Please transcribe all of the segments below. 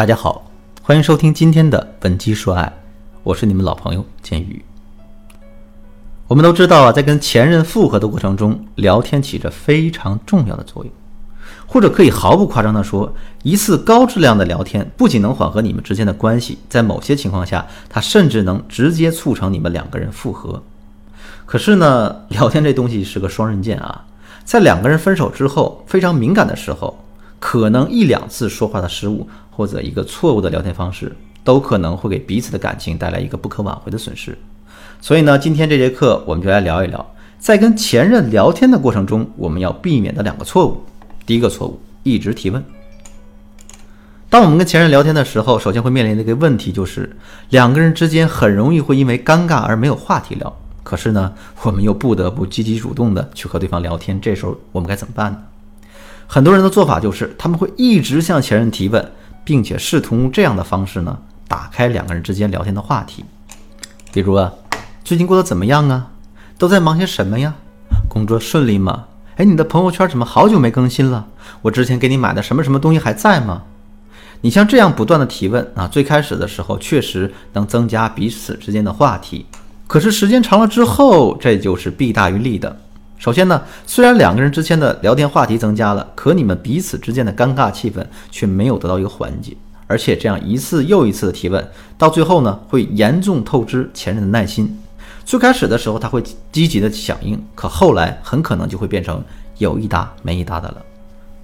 大家好，欢迎收听今天的本期说爱，我是你们老朋友建宇。我们都知道啊，在跟前任复合的过程中，聊天起着非常重要的作用，或者可以毫不夸张地说，一次高质量的聊天不仅能缓和你们之间的关系，在某些情况下，它甚至能直接促成你们两个人复合。可是呢，聊天这东西是个双刃剑啊，在两个人分手之后，非常敏感的时候。可能一两次说话的失误，或者一个错误的聊天方式，都可能会给彼此的感情带来一个不可挽回的损失。所以呢，今天这节课我们就来聊一聊，在跟前任聊天的过程中，我们要避免的两个错误。第一个错误，一直提问。当我们跟前任聊天的时候，首先会面临的一个问题就是，两个人之间很容易会因为尴尬而没有话题聊。可是呢，我们又不得不积极主动的去和对方聊天，这时候我们该怎么办呢？很多人的做法就是，他们会一直向前任提问，并且试图用这样的方式呢，打开两个人之间聊天的话题。比如啊，最近过得怎么样啊？都在忙些什么呀？工作顺利吗？哎，你的朋友圈怎么好久没更新了？我之前给你买的什么什么东西还在吗？你像这样不断的提问啊，最开始的时候确实能增加彼此之间的话题，可是时间长了之后，这就是弊大于利的。首先呢，虽然两个人之间的聊天话题增加了，可你们彼此之间的尴尬气氛却没有得到一个缓解，而且这样一次又一次的提问，到最后呢，会严重透支前任的耐心。最开始的时候他会积极的响应，可后来很可能就会变成有一搭没一搭的了。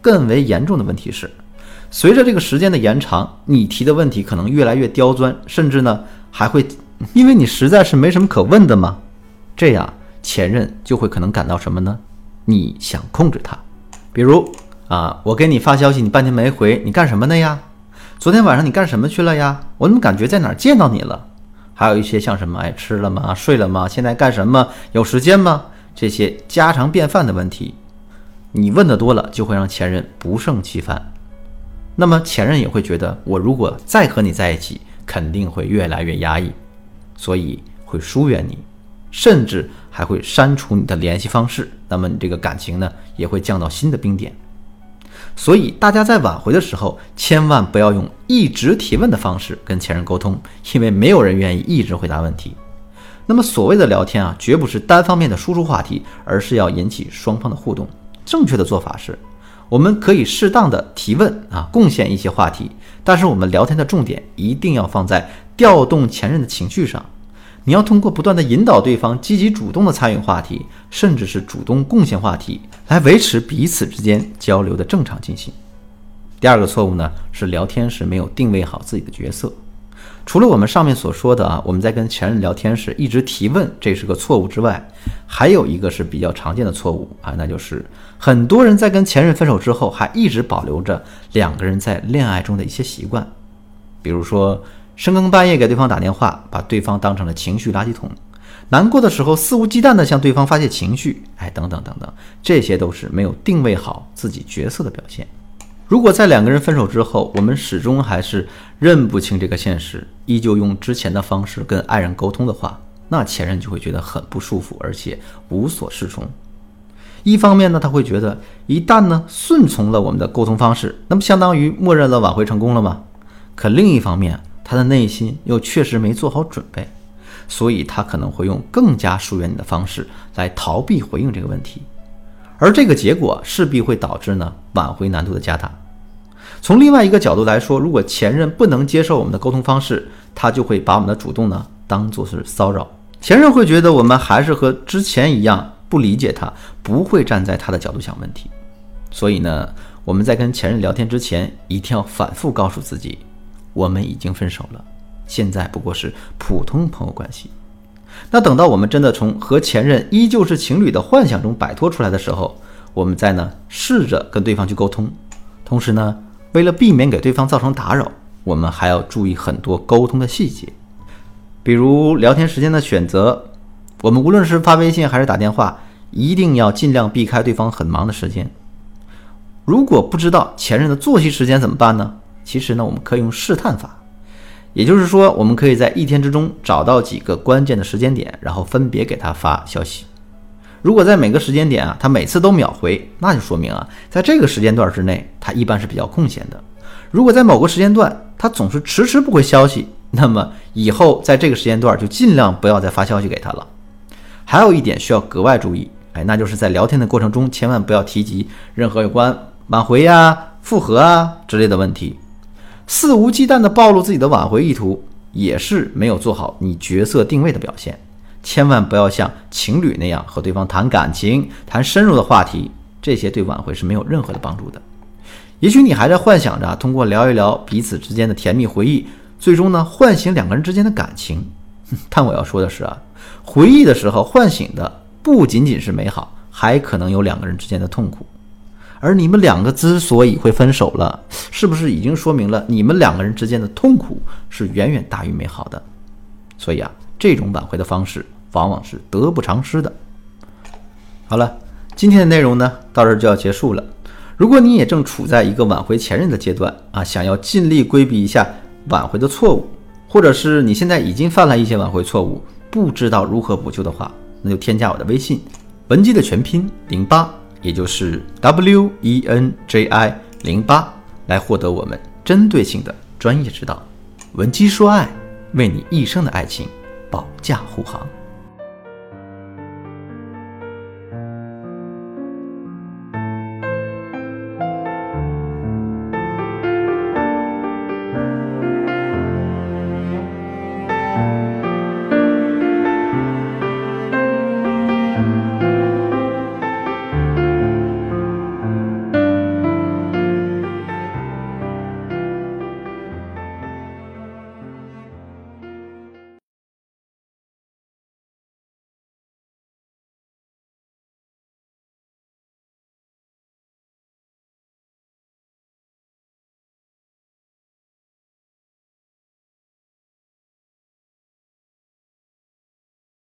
更为严重的问题是，随着这个时间的延长，你提的问题可能越来越刁钻，甚至呢还会因为你实在是没什么可问的吗？这样。前任就会可能感到什么呢？你想控制他，比如啊，我给你发消息，你半天没回，你干什么呢呀？昨天晚上你干什么去了呀？我怎么感觉在哪儿见到你了？还有一些像什么，哎，吃了吗？睡了吗？现在干什么？有时间吗？这些家常便饭的问题，你问的多了，就会让前任不胜其烦。那么前任也会觉得，我如果再和你在一起，肯定会越来越压抑，所以会疏远你。甚至还会删除你的联系方式，那么你这个感情呢也会降到新的冰点。所以大家在挽回的时候，千万不要用一直提问的方式跟前任沟通，因为没有人愿意一直回答问题。那么所谓的聊天啊，绝不是单方面的输出话题，而是要引起双方的互动。正确的做法是，我们可以适当的提问啊，贡献一些话题，但是我们聊天的重点一定要放在调动前任的情绪上。你要通过不断的引导对方积极主动的参与话题，甚至是主动贡献话题，来维持彼此之间交流的正常进行。第二个错误呢，是聊天时没有定位好自己的角色。除了我们上面所说的啊，我们在跟前任聊天时一直提问，这是个错误之外，还有一个是比较常见的错误啊，那就是很多人在跟前任分手之后，还一直保留着两个人在恋爱中的一些习惯，比如说。深更半夜给对方打电话，把对方当成了情绪垃圾桶；难过的时候肆无忌惮地向对方发泄情绪，哎，等等等等，这些都是没有定位好自己角色的表现。如果在两个人分手之后，我们始终还是认不清这个现实，依旧用之前的方式跟爱人沟通的话，那前任就会觉得很不舒服，而且无所适从。一方面呢，他会觉得一旦呢顺从了我们的沟通方式，那么相当于默认了挽回成功了吗？可另一方面，他的内心又确实没做好准备，所以他可能会用更加疏远你的方式来逃避回应这个问题，而这个结果势必会导致呢挽回难度的加大。从另外一个角度来说，如果前任不能接受我们的沟通方式，他就会把我们的主动呢当做是骚扰，前任会觉得我们还是和之前一样不理解他，不会站在他的角度想问题。所以呢，我们在跟前任聊天之前，一定要反复告诉自己。我们已经分手了，现在不过是普通朋友关系。那等到我们真的从和前任依旧是情侣的幻想中摆脱出来的时候，我们再呢试着跟对方去沟通。同时呢，为了避免给对方造成打扰，我们还要注意很多沟通的细节，比如聊天时间的选择。我们无论是发微信还是打电话，一定要尽量避开对方很忙的时间。如果不知道前任的作息时间怎么办呢？其实呢，我们可以用试探法，也就是说，我们可以在一天之中找到几个关键的时间点，然后分别给他发消息。如果在每个时间点啊，他每次都秒回，那就说明啊，在这个时间段之内，他一般是比较空闲的。如果在某个时间段他总是迟迟不回消息，那么以后在这个时间段就尽量不要再发消息给他了。还有一点需要格外注意，哎，那就是在聊天的过程中，千万不要提及任何有关挽回呀、复合啊之类的问题。肆无忌惮地暴露自己的挽回意图，也是没有做好你角色定位的表现。千万不要像情侣那样和对方谈感情、谈深入的话题，这些对挽回是没有任何的帮助的。也许你还在幻想着通过聊一聊彼此之间的甜蜜回忆，最终呢唤醒两个人之间的感情。但我要说的是啊，回忆的时候唤醒的不仅仅是美好，还可能有两个人之间的痛苦。而你们两个之所以会分手了，是不是已经说明了你们两个人之间的痛苦是远远大于美好的？所以啊，这种挽回的方式。往往是得不偿失的。好了，今天的内容呢，到这就要结束了。如果你也正处在一个挽回前任的阶段啊，想要尽力规避一下挽回的错误，或者是你现在已经犯了一些挽回错误，不知道如何补救的话，那就添加我的微信，文姬的全拼零八，也就是 W E N J I 零八，来获得我们针对性的专业指导。文姬说爱，为你一生的爱情保驾护航。